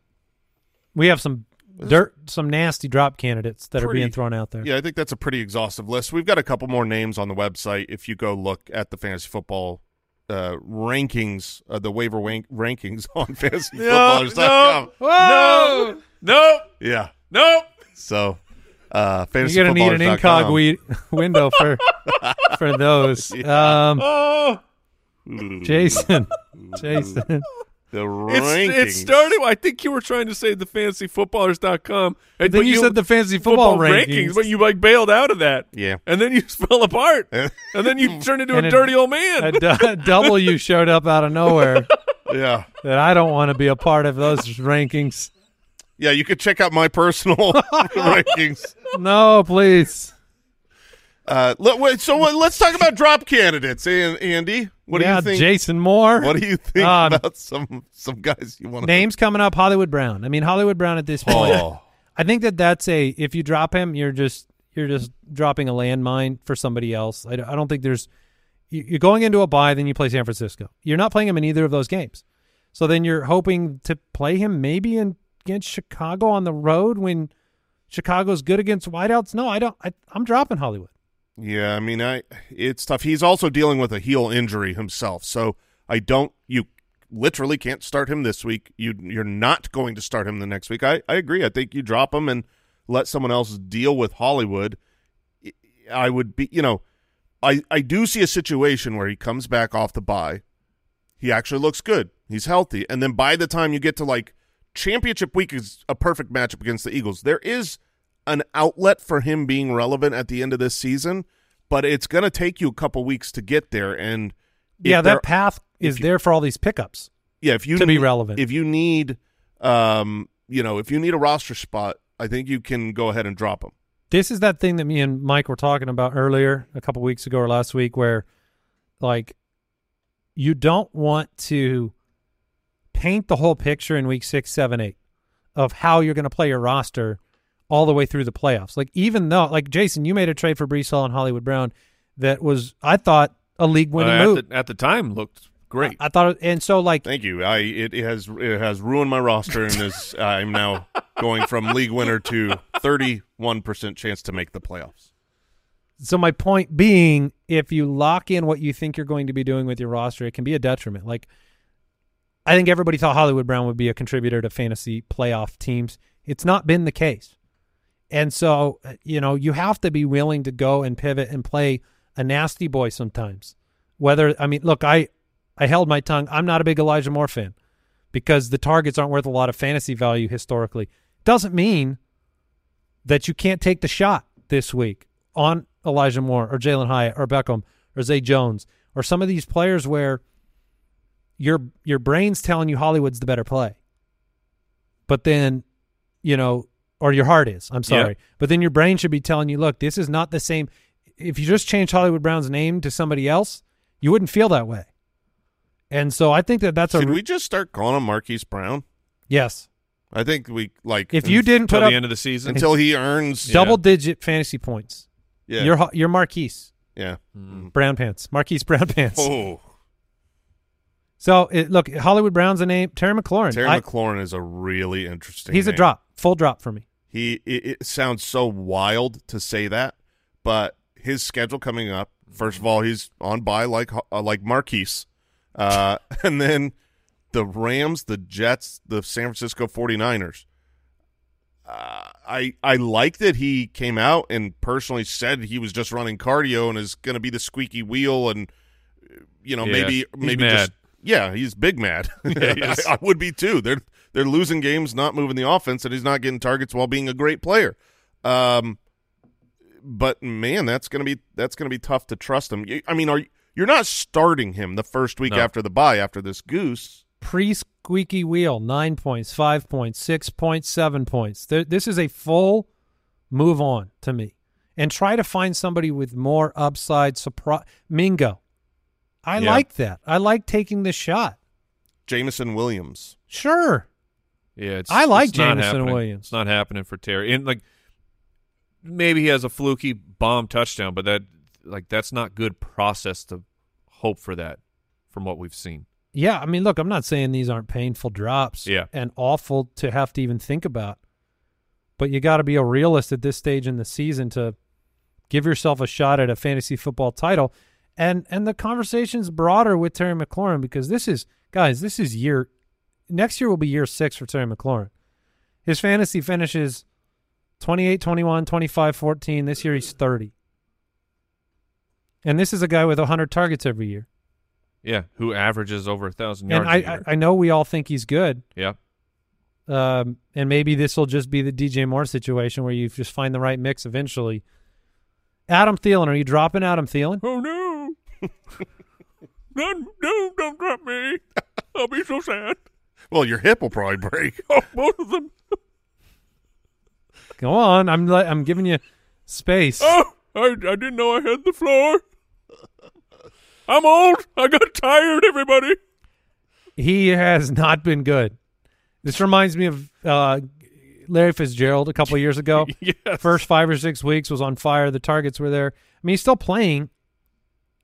We have some dirt, some nasty drop candidates that are being thrown out there. Yeah, I think that's a pretty exhaustive list. We've got a couple more names on the website. If you go look at the fantasy football uh, rankings, uh, the waiver wank- rankings on fantasyfootballers.com. no, no, Yeah. no. So, uh, You're gonna need an incog we- window for for those. Um, Oh, Jason, Jason, The it's, rankings. it started. I think you were trying to say the fantasyfootballers.com. And then but you, said the fantasy football, rankings. but you like bailed out of that. Yeah. And then you fell apart. and then you turned into And a a- dirty old man. a du- W showed up out of nowhere Yeah. that I don't want to be a part of those rankings. Yeah, you could check out my personal rankings. No, please. Uh, let, wait, so let's talk about drop candidates, An- Andy. What yeah, do you think? Jason Moore. What do you think Um, about some some guys you want to Names coming up. Hollywood Brown. I mean, Hollywood Brown at this point. Oh. I think that that's a. If you drop him, you're just you're just dropping a landmine for somebody else. I, I don't think there's. you- You're going into a bye, then you play San Francisco. You're not playing him in either of those games. So then you're hoping to play him maybe in, against Chicago on the road when Chicago's good against wideouts. No, I don't. I, I'm dropping Hollywood. Yeah, I mean, I it's tough. He's also dealing with a heel injury himself, so I don't. You literally can't start him this week. You you're not going to start him the next week. I I agree. I think you drop him and let someone else deal with Hollywood. I would be, you know, I I do see a situation where he comes back off the bye. He actually looks good. He's healthy. And then by the time you get to like championship week is a perfect matchup against the Eagles. There is an outlet for him being relevant at the end of this season, but it's going to take you a couple weeks to get there. And Yeah, that path is you- there for all these pickups. yeah, if you to be relevant. if you need, um, you know, if you need a roster spot, I think you can go ahead and drop him. This is that thing that me and Mike were talking about earlier, a couple weeks ago or last week, where like you don't want to paint the whole picture in week six, seven, eight of how you're going to play your roster all the way through the playoffs. Like even though, like Jason, you made a trade for Breece Hall and Hollywood Brown that was, I thought, a league winning Uh, move. at, the, at the time looked great. I thought, and so like Thank you. I it, it has it has ruined my roster and is I'm now going from league winner to 31 percent chance to make the playoffs. So my point being, if you lock in what you think you're going to be doing with your roster, it can be a detriment. Like I think everybody thought Hollywood Brown would be a contributor to fantasy playoff teams. It's not been the case. And so, uh, you know, you have to be willing to go and pivot and play a nasty boy sometimes. Whether I mean, look, I I held my tongue. I'm not a big Elijah Moore fan because the targets aren't worth a lot of fantasy value historically. Doesn't mean that you can't take the shot this week on Elijah Moore or Jalen Hyatt or Beckham or Zay Jones or some of these players where your your brain's telling you Hollywood's the better play. But then, you know, or your heart is, I'm sorry. But then your brain should be telling you, look, this is not the same. If you just change Hollywood Brown's name to somebody else, you wouldn't feel that way. And so I think that that's a Should we just start calling him Marquise Brown? yes. I think we like If you didn't Until put the up end of the season. until he earns double digit fantasy points, yeah you're you're Marquise yeah. Hmm. Brown Pants, Marquise Brown Pants. Oh, So it, look, Hollywood Brown's a name. Terry McLaurin. Terry I- McLaurin is a really interesting. he's a drop, full drop for me. He it, it sounds so wild to say that, but his schedule coming up. First of all, he's on by like uh, like Marquise, uh, and then the Rams, the Jets, the San Francisco 49ers. Uh, I I like that he came out and personally said he was just running cardio and is going to be the squeaky wheel and you know Yeah, maybe maybe just yeah he's big mad. Yeah, he. I, I would be too. They're they're losing games, not moving the offense, and he's not getting targets while being a great player. Um, but man, that's gonna be that's gonna be tough to trust him. I mean, are you, you're not starting him the first week No. after the bye after this goose? Pre squeaky wheel, nine points, five points, six points, seven points. There, this is a full move on to me. And try to find somebody with more upside. Surprise, Mingo. I Yeah. like that. I like taking the shot. Jameson Williams. Sure. Yeah, it's, I like it's Jameson. Williams. It's not happening for Terry. And like maybe he has a fluky bomb touchdown, but that like that's not good process to hope for that from what we've seen. Yeah, I mean, look, I'm not saying these aren't painful drops Yeah. and awful to have to even think about. But you got to be a realist at this stage in the season to give yourself a shot at a fantasy football title. And and the conversation's broader with Terry McLaurin because this is guys, this is year next year will be year 6 for Terry McLaurin. His fantasy finishes 28 21, 25 14. This year he's 30. And this is a guy with 100 targets every year. Yeah, who averages over a thousand yards And I, a I year. I know we all think he's good. yeah. Um, and maybe this will just be the DJ Moore situation where you just find the right mix eventually. Adam Thielen, are you dropping Adam Thielen? Oh no. no, no, don't drop me. I'll be so sad. Well, your hip will probably break. Oh, both of them. Go on, I'm le- I'm giving you space. Oh, I, I didn't know I had the floor. I'm old. I got tired, everybody. He has not been good. This reminds me of uh, Larry Fitzgerald a couple years ago. Yes. First five or six weeks was on fire. The targets were there. I mean, he's still playing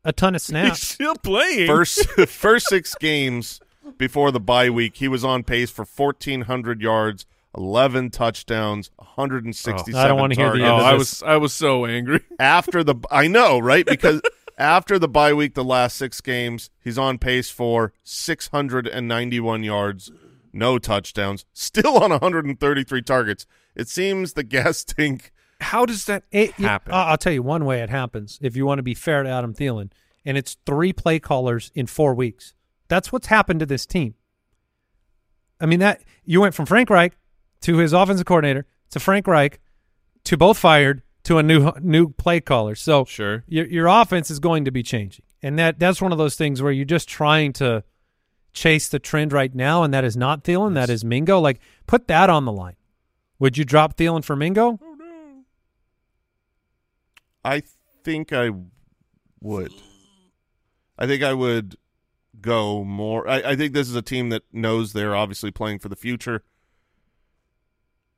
a ton of snaps. He's snaps. still playing. First first six games before the bye week, he was on pace for 1,400 yards, 11 touchdowns, 167 Oh, I don't wanna hear the targets. oh, end of oh, I was I was so angry. after the I know, right? Because after the bye week, the last six games, he's on pace for 691 yards, no touchdowns, still on 133 targets. It seems the gas tank. How does that It, it- happen? I- I'll tell you one way it happens if you want to be fair to Adam Thielen, and it's three play callers in four weeks. That's what's happened to this team. I mean that you went from Frank Reich to his offensive coordinator to Frank Reich to both fired to a new new play caller. So Sure. your your offense is going to be changing, and that that's one of those things where you're just trying to chase the trend right now, and that is not Thielen, that is Mingo. Like put that on the line. Would you drop Thielen for Mingo? Oh, I think I would. I think I would go more. I, I think this is a team that knows they're obviously playing for the future,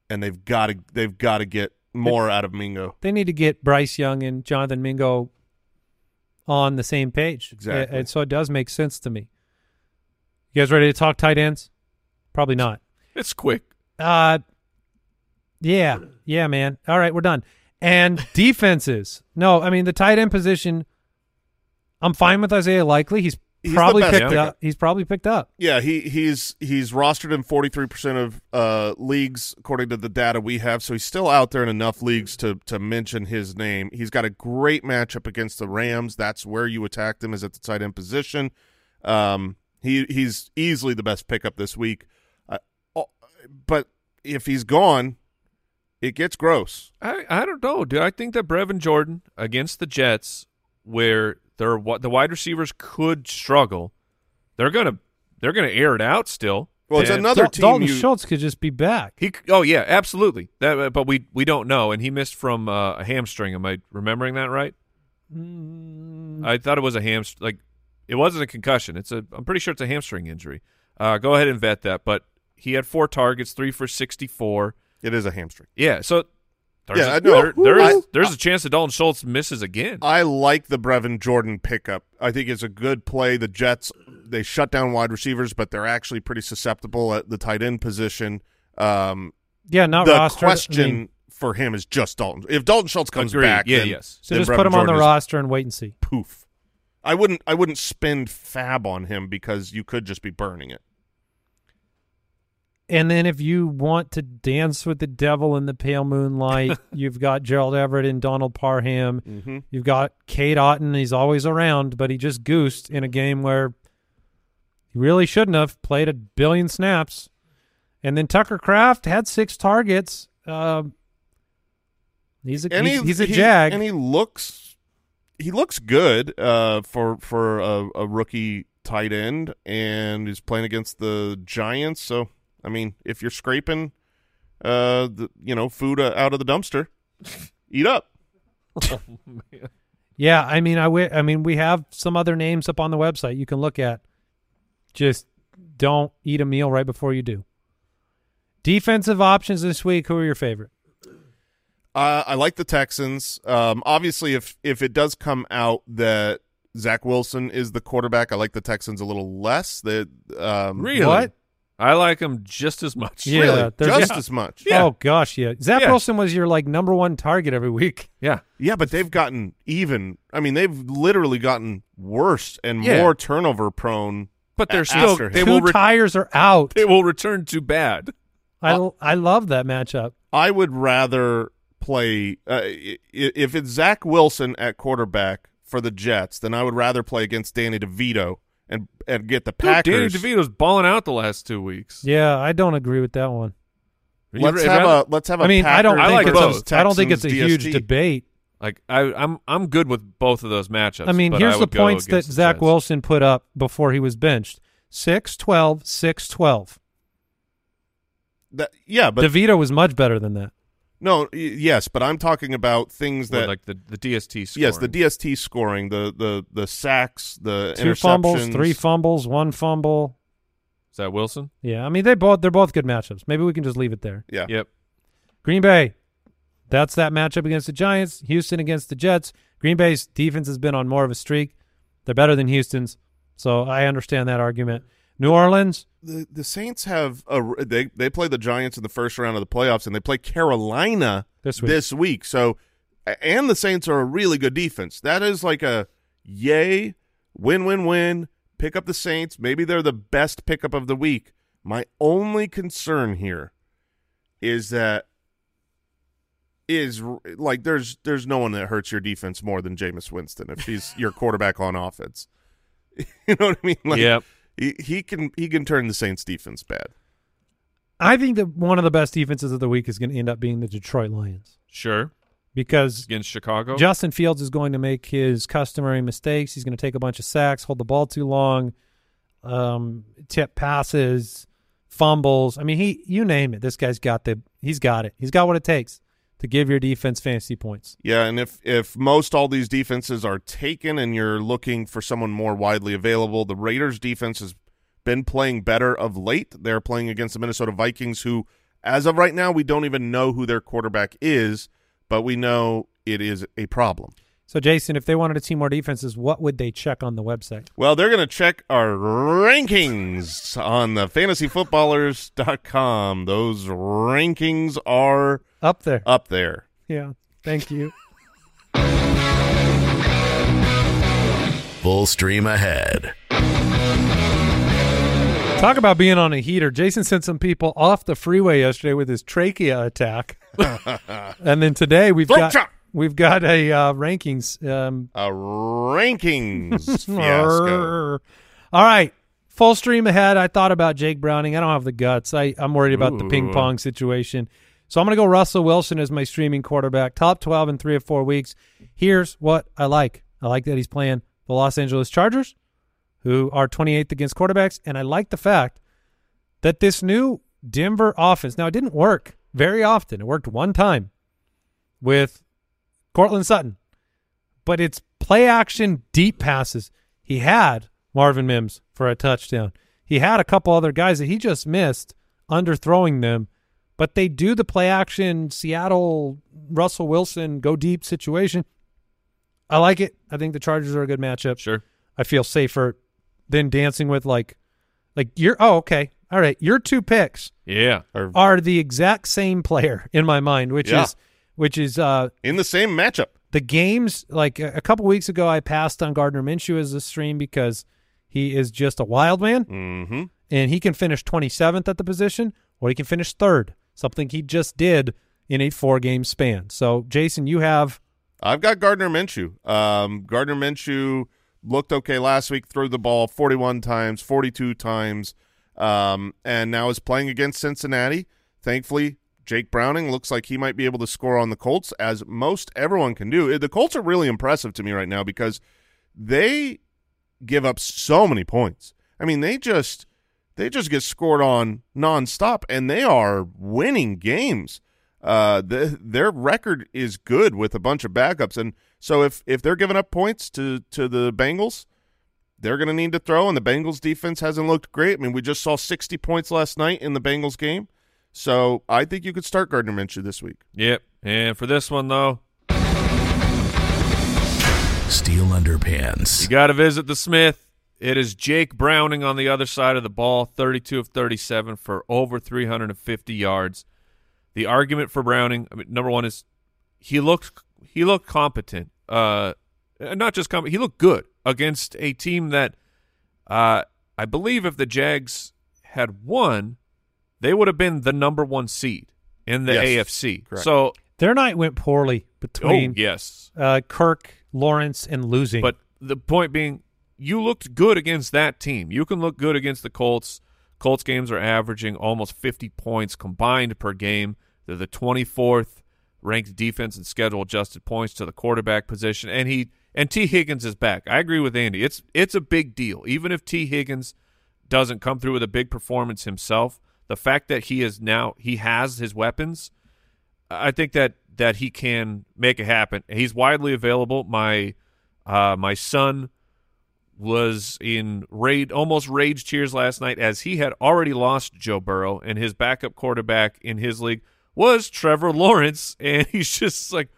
and they've got to they've got to get more out of Mingo. They need to get Bryce Young and Jonathan Mingo on the same page. Exactly. And so it does make sense to me. You guys ready to talk tight ends? Probably not. It's quick. Uh yeah. Yeah, man. All right, we're done. And defenses. No, I mean the tight end position I'm fine with Isaiah Likely. He's, He's probably picked pickup. up. He's probably picked up. Yeah, he he's he's rostered in forty three percent of uh, leagues according to the data we have. So he's still out there in enough leagues to to mention his name. He's got a great matchup against the Rams. That's where you attack him is at the tight end position. Um, he he's easily the best pickup this week. Uh, oh, but if he's gone, it gets gross. I, I don't know, dude. I think that Brevin Jordan against the Jets, where they're what the wide receivers could struggle, they're gonna they're gonna air it out still. Well, it's And another Dal- team. Dalton you- Schultz could just be back. He oh yeah, absolutely. That uh, but we we don't know, and he missed from uh, a hamstring. Am I remembering that right? I thought it was a hamstring. Like it wasn't a concussion. It's a. I'm pretty sure it's a hamstring injury. Uh, go ahead and vet that. But he had four targets, three for 64. it is a hamstring. Yeah, so there's Yeah, a, I know. there- there is I- there's a chance that Dalton Schultz misses again. I like the Brevin Jordan pickup. I think it's a good play. The Jets they shut down wide receivers, but they're actually pretty susceptible at the tight end position. Um, Yeah, not the rostered. I question mean, for him is just Dalton. If Dalton Schultz comes Agreed. back, Yeah, then, yes. so then just Brevin put him on the roster and wait and see. Poof. I wouldn't. I wouldn't spend FAAB on him because you could just be burning it. And then if you want to dance with the devil in the pale moonlight, you've got Gerald Everett and Donald Parham. Mm-hmm. You've got Cade Otton. He's always around, but he just goosed in a game where he really shouldn't have played a billion snaps. And then Tucker Kraft had six targets. Um, he's a he's, he, he's a he- jag. and he looks he looks good uh, for for a, a rookie tight end, and he's playing against the Giants. So I mean, if you're scraping, uh, the you know food uh, out of the dumpster, eat up. Yeah, I mean, I wi- I mean, we have some other names up on the website you can look at. Just don't eat a meal right before you do. Defensive options this week. Who are your favorite? Uh, I like the Texans. Um, obviously, if if it does come out that Zach Wilson is the quarterback, I like the Texans a little less. That um, really? What? I like him just as much. Yeah, really there's- just Yeah. as much. Yeah. Oh gosh, yeah. Zach Yeah. Wilson was your like number one target every week. Yeah. Yeah, but they've gotten even. I mean, they've literally gotten worse and Yeah. more turnover prone. But they're A- still after they. Two will re- tires are out. they will return to bad. I I love that matchup. I would rather play uh, i- i- if it's Zach Wilson at quarterback for the Jets, then I would rather play against Danny DeVito and and get the Dude, Danny Packers. DeVito's balling out the last two weeks. Yeah, I don't agree with that one. Let's have rather- a let's have a I mean, I don't Packers I like think versus it's a, I don't think it's a Texans huge debate. like I, I'm I'm good with both of those matchups. I mean, but here's I the points that the Zach Jets. Wilson put up before he was benched. 6-12, 6-12. That, yeah, but DeVito was much better than that. No, y- yes, but I'm talking about things Or that like the the DST scoring. yes, the DST scoring, the the the sacks, the Two fumbles, three fumbles, one fumble. Is that Wilson? Yeah, I mean they both they're both good matchups. Maybe we can just leave it there. Yeah, Yep. Green Bay, that's that matchup against the Giants. Houston against the Jets. Green Bay's defense has been on more of a streak. They're better than Houston's, so I understand that argument. New Orleans, the the Saints have a they they play the Giants in the first round of the playoffs and they play Carolina This week. This week. So and the Saints are a really good defense. That is like a yay win win win. Pick up the Saints. Maybe they're the best pickup of the week. My only concern here is that is like there's there's no one that hurts your defense more than Jameis Winston if he's your quarterback on offense. you know what I mean? Like, yep. He, he can he can turn the Saints defense bad. I think that one of the best defenses of the week is going to end up being the Detroit Lions Sure. because Against Chicago. Justin Fields is going to make his customary mistakes. He's going to take a bunch of sacks, hold the ball too long, um, tip passes, fumbles. I mean, he you name it. This guy's got the he's got it. He's got what it takes to give your defense fantasy points. Yeah, and if if most all these defenses are taken and you're looking for someone more widely available, the Raiders defense has been playing better of late. They're playing against the Minnesota Vikings who as of right now we don't even know who their quarterback is, but we know it is a problem. So, Jason, if they wanted to see more defenses, what would they check on the website? Well, they're going to check our rankings on the fantasyfootballers.com. Those rankings are Up there. up there. Yeah. Thank you. Full stream ahead. Talk about being on a heater. Jason sent some people off the freeway yesterday with his trachea attack, and then today we've Throat got chop. we've got a uh, rankings. Um, A rankings fiasco. All right, full stream ahead. I thought about Jake Browning. I don't have the guts. I I'm worried about the ping pong situation. So I'm going to go Russell Wilson as my streaming quarterback, top 12 in three or four weeks. Here's what I like. I like that he's playing the Los Angeles Chargers, who are 28th against quarterbacks, and I like the fact that this new Denver offense. Now it didn't work very often. It worked one time with Courtland Sutton, but it's play action deep passes. He had Marvin Mims for a touchdown. He had a couple other guys that he just missed underthrowing them, but they do the play action Seattle Russell Wilson go deep situation. I like it. I think the Chargers are a good matchup. Sure. I feel safer than dancing with like like you're oh okay. All right, your two picks Yeah. Or are the exact same player in my mind, which Yeah. is which is uh in the same matchup. the games like a, a couple weeks ago I passed on Gardner Minshew as a stream because he is just a wild man Mm-hmm. and he can finish 27th at the position or he can finish third, something he just did in a four game span. So Jason, you have I've got Gardner Minshew. Um, Gardner Minshew looked okay last week, threw the ball 41 times, 42 times, um, and now is playing against Cincinnati. Thankfully, Jake Browning looks like he might be able to score on the Colts, as most everyone can do. The Colts are really impressive to me right now because they give up so many points. I mean, they just they just get scored on nonstop, and they are winning games. Uh, the, their record is good with a bunch of backups, and so if if they're giving up points to to the Bengals, they're going to need to throw. And the Bengals defense hasn't looked great. I mean, we just saw sixty points last night in the Bengals game, so I think you could start Gardner Minshew this week. Yep. And for this one though, Steel underpants. you got to visit the Smith. It is Jake Browning on the other side of the ball, 32 of 37 for over 350 yards. The argument for Browning, I mean, number one is he looked he looked competent. Uh, not just competent, he looked good against a team that uh, I believe if the Jags had won, they would have been the number one seed in the Yes, AFC. correct. So, their night went poorly oh between yes, uh, Kirk, Lawrence, and losing. But the point being, you looked good against that team. You can look good against the Colts. Colts games are averaging almost 50 points combined per game. They're the 24th ranked defense and schedule adjusted points to the quarterback position, and he and Tee Higgins is back. I agree with Andy. It's it's a big deal, even if Tee Higgins doesn't come through with a big performance himself. The fact that he is now he has his weapons I think that that he can make it happen. He's widely available. My uh, my son was in raid almost rage cheers last night as he had already lost Joe Burrow and his backup quarterback in his league was Trevor Lawrence and he's just like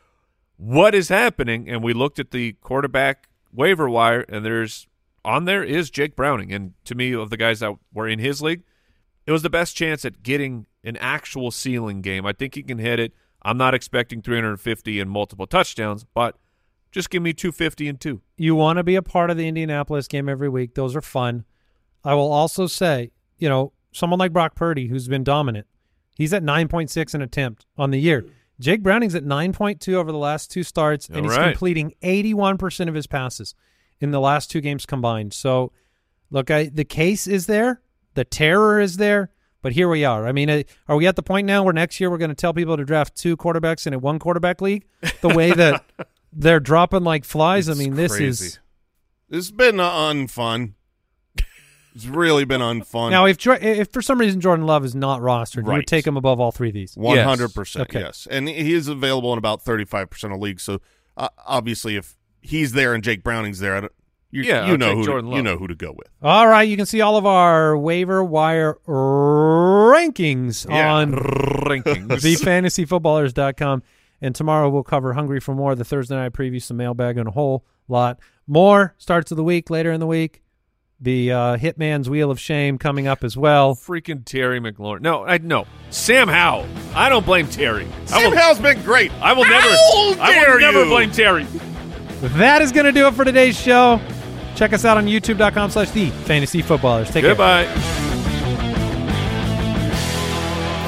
what is happening and we looked at the quarterback waiver wire and there's on there is Jake Browning and to me of the guys that were in his league it was the best chance at getting an actual ceiling game. I think he can hit it. I'm not expecting 350 and multiple touchdowns, but just give me 250 and two. you want to be a part of the Indianapolis game every week. Those are fun. I will also say, you know, someone like Brock Purdy, who's been dominant, he's at 9.6 an attempt on the year. Jake Browning's at 9.2 over the last two starts, and All he's right. completing 81% of his passes in the last two games combined. So, look, I, the case is there, the terror is there, But here we are. I mean, uh, are we at the point now where next year we're going to tell people to draft two quarterbacks in a one quarterback league? The way that they're dropping like flies. I mean, this crazy. is It's been uh, unfun. It's really been unfun. now if if for some reason Jordan Love is not rostered, you would take him above all three of these. One hundred percent, Okay. yes, and he is available in about thirty-five percent of leagues. So uh, obviously, if he's there and Jake Browning's there, I don't, you, Yeah, you I'll know who to, you know who to go with. All right, you can see all of our waiver wire rankings Yeah. on Rankings. thefantasyfootballers.com. And tomorrow we'll cover Hungry for More, the Thursday night preview, some mailbag, and a whole lot more. Starts of the week, later in the week. The uh, Hitman's Wheel of Shame coming up as well. Freaking Terry McLaurin. No, I no. Sam Howell. I don't blame Terry. I Sam will, Howell's been great. I will never. How I dare will never you? blame Terry. That is going to do it for today's show. Check us out on youtube.com slash the fantasy footballers. Take care. Goodbye.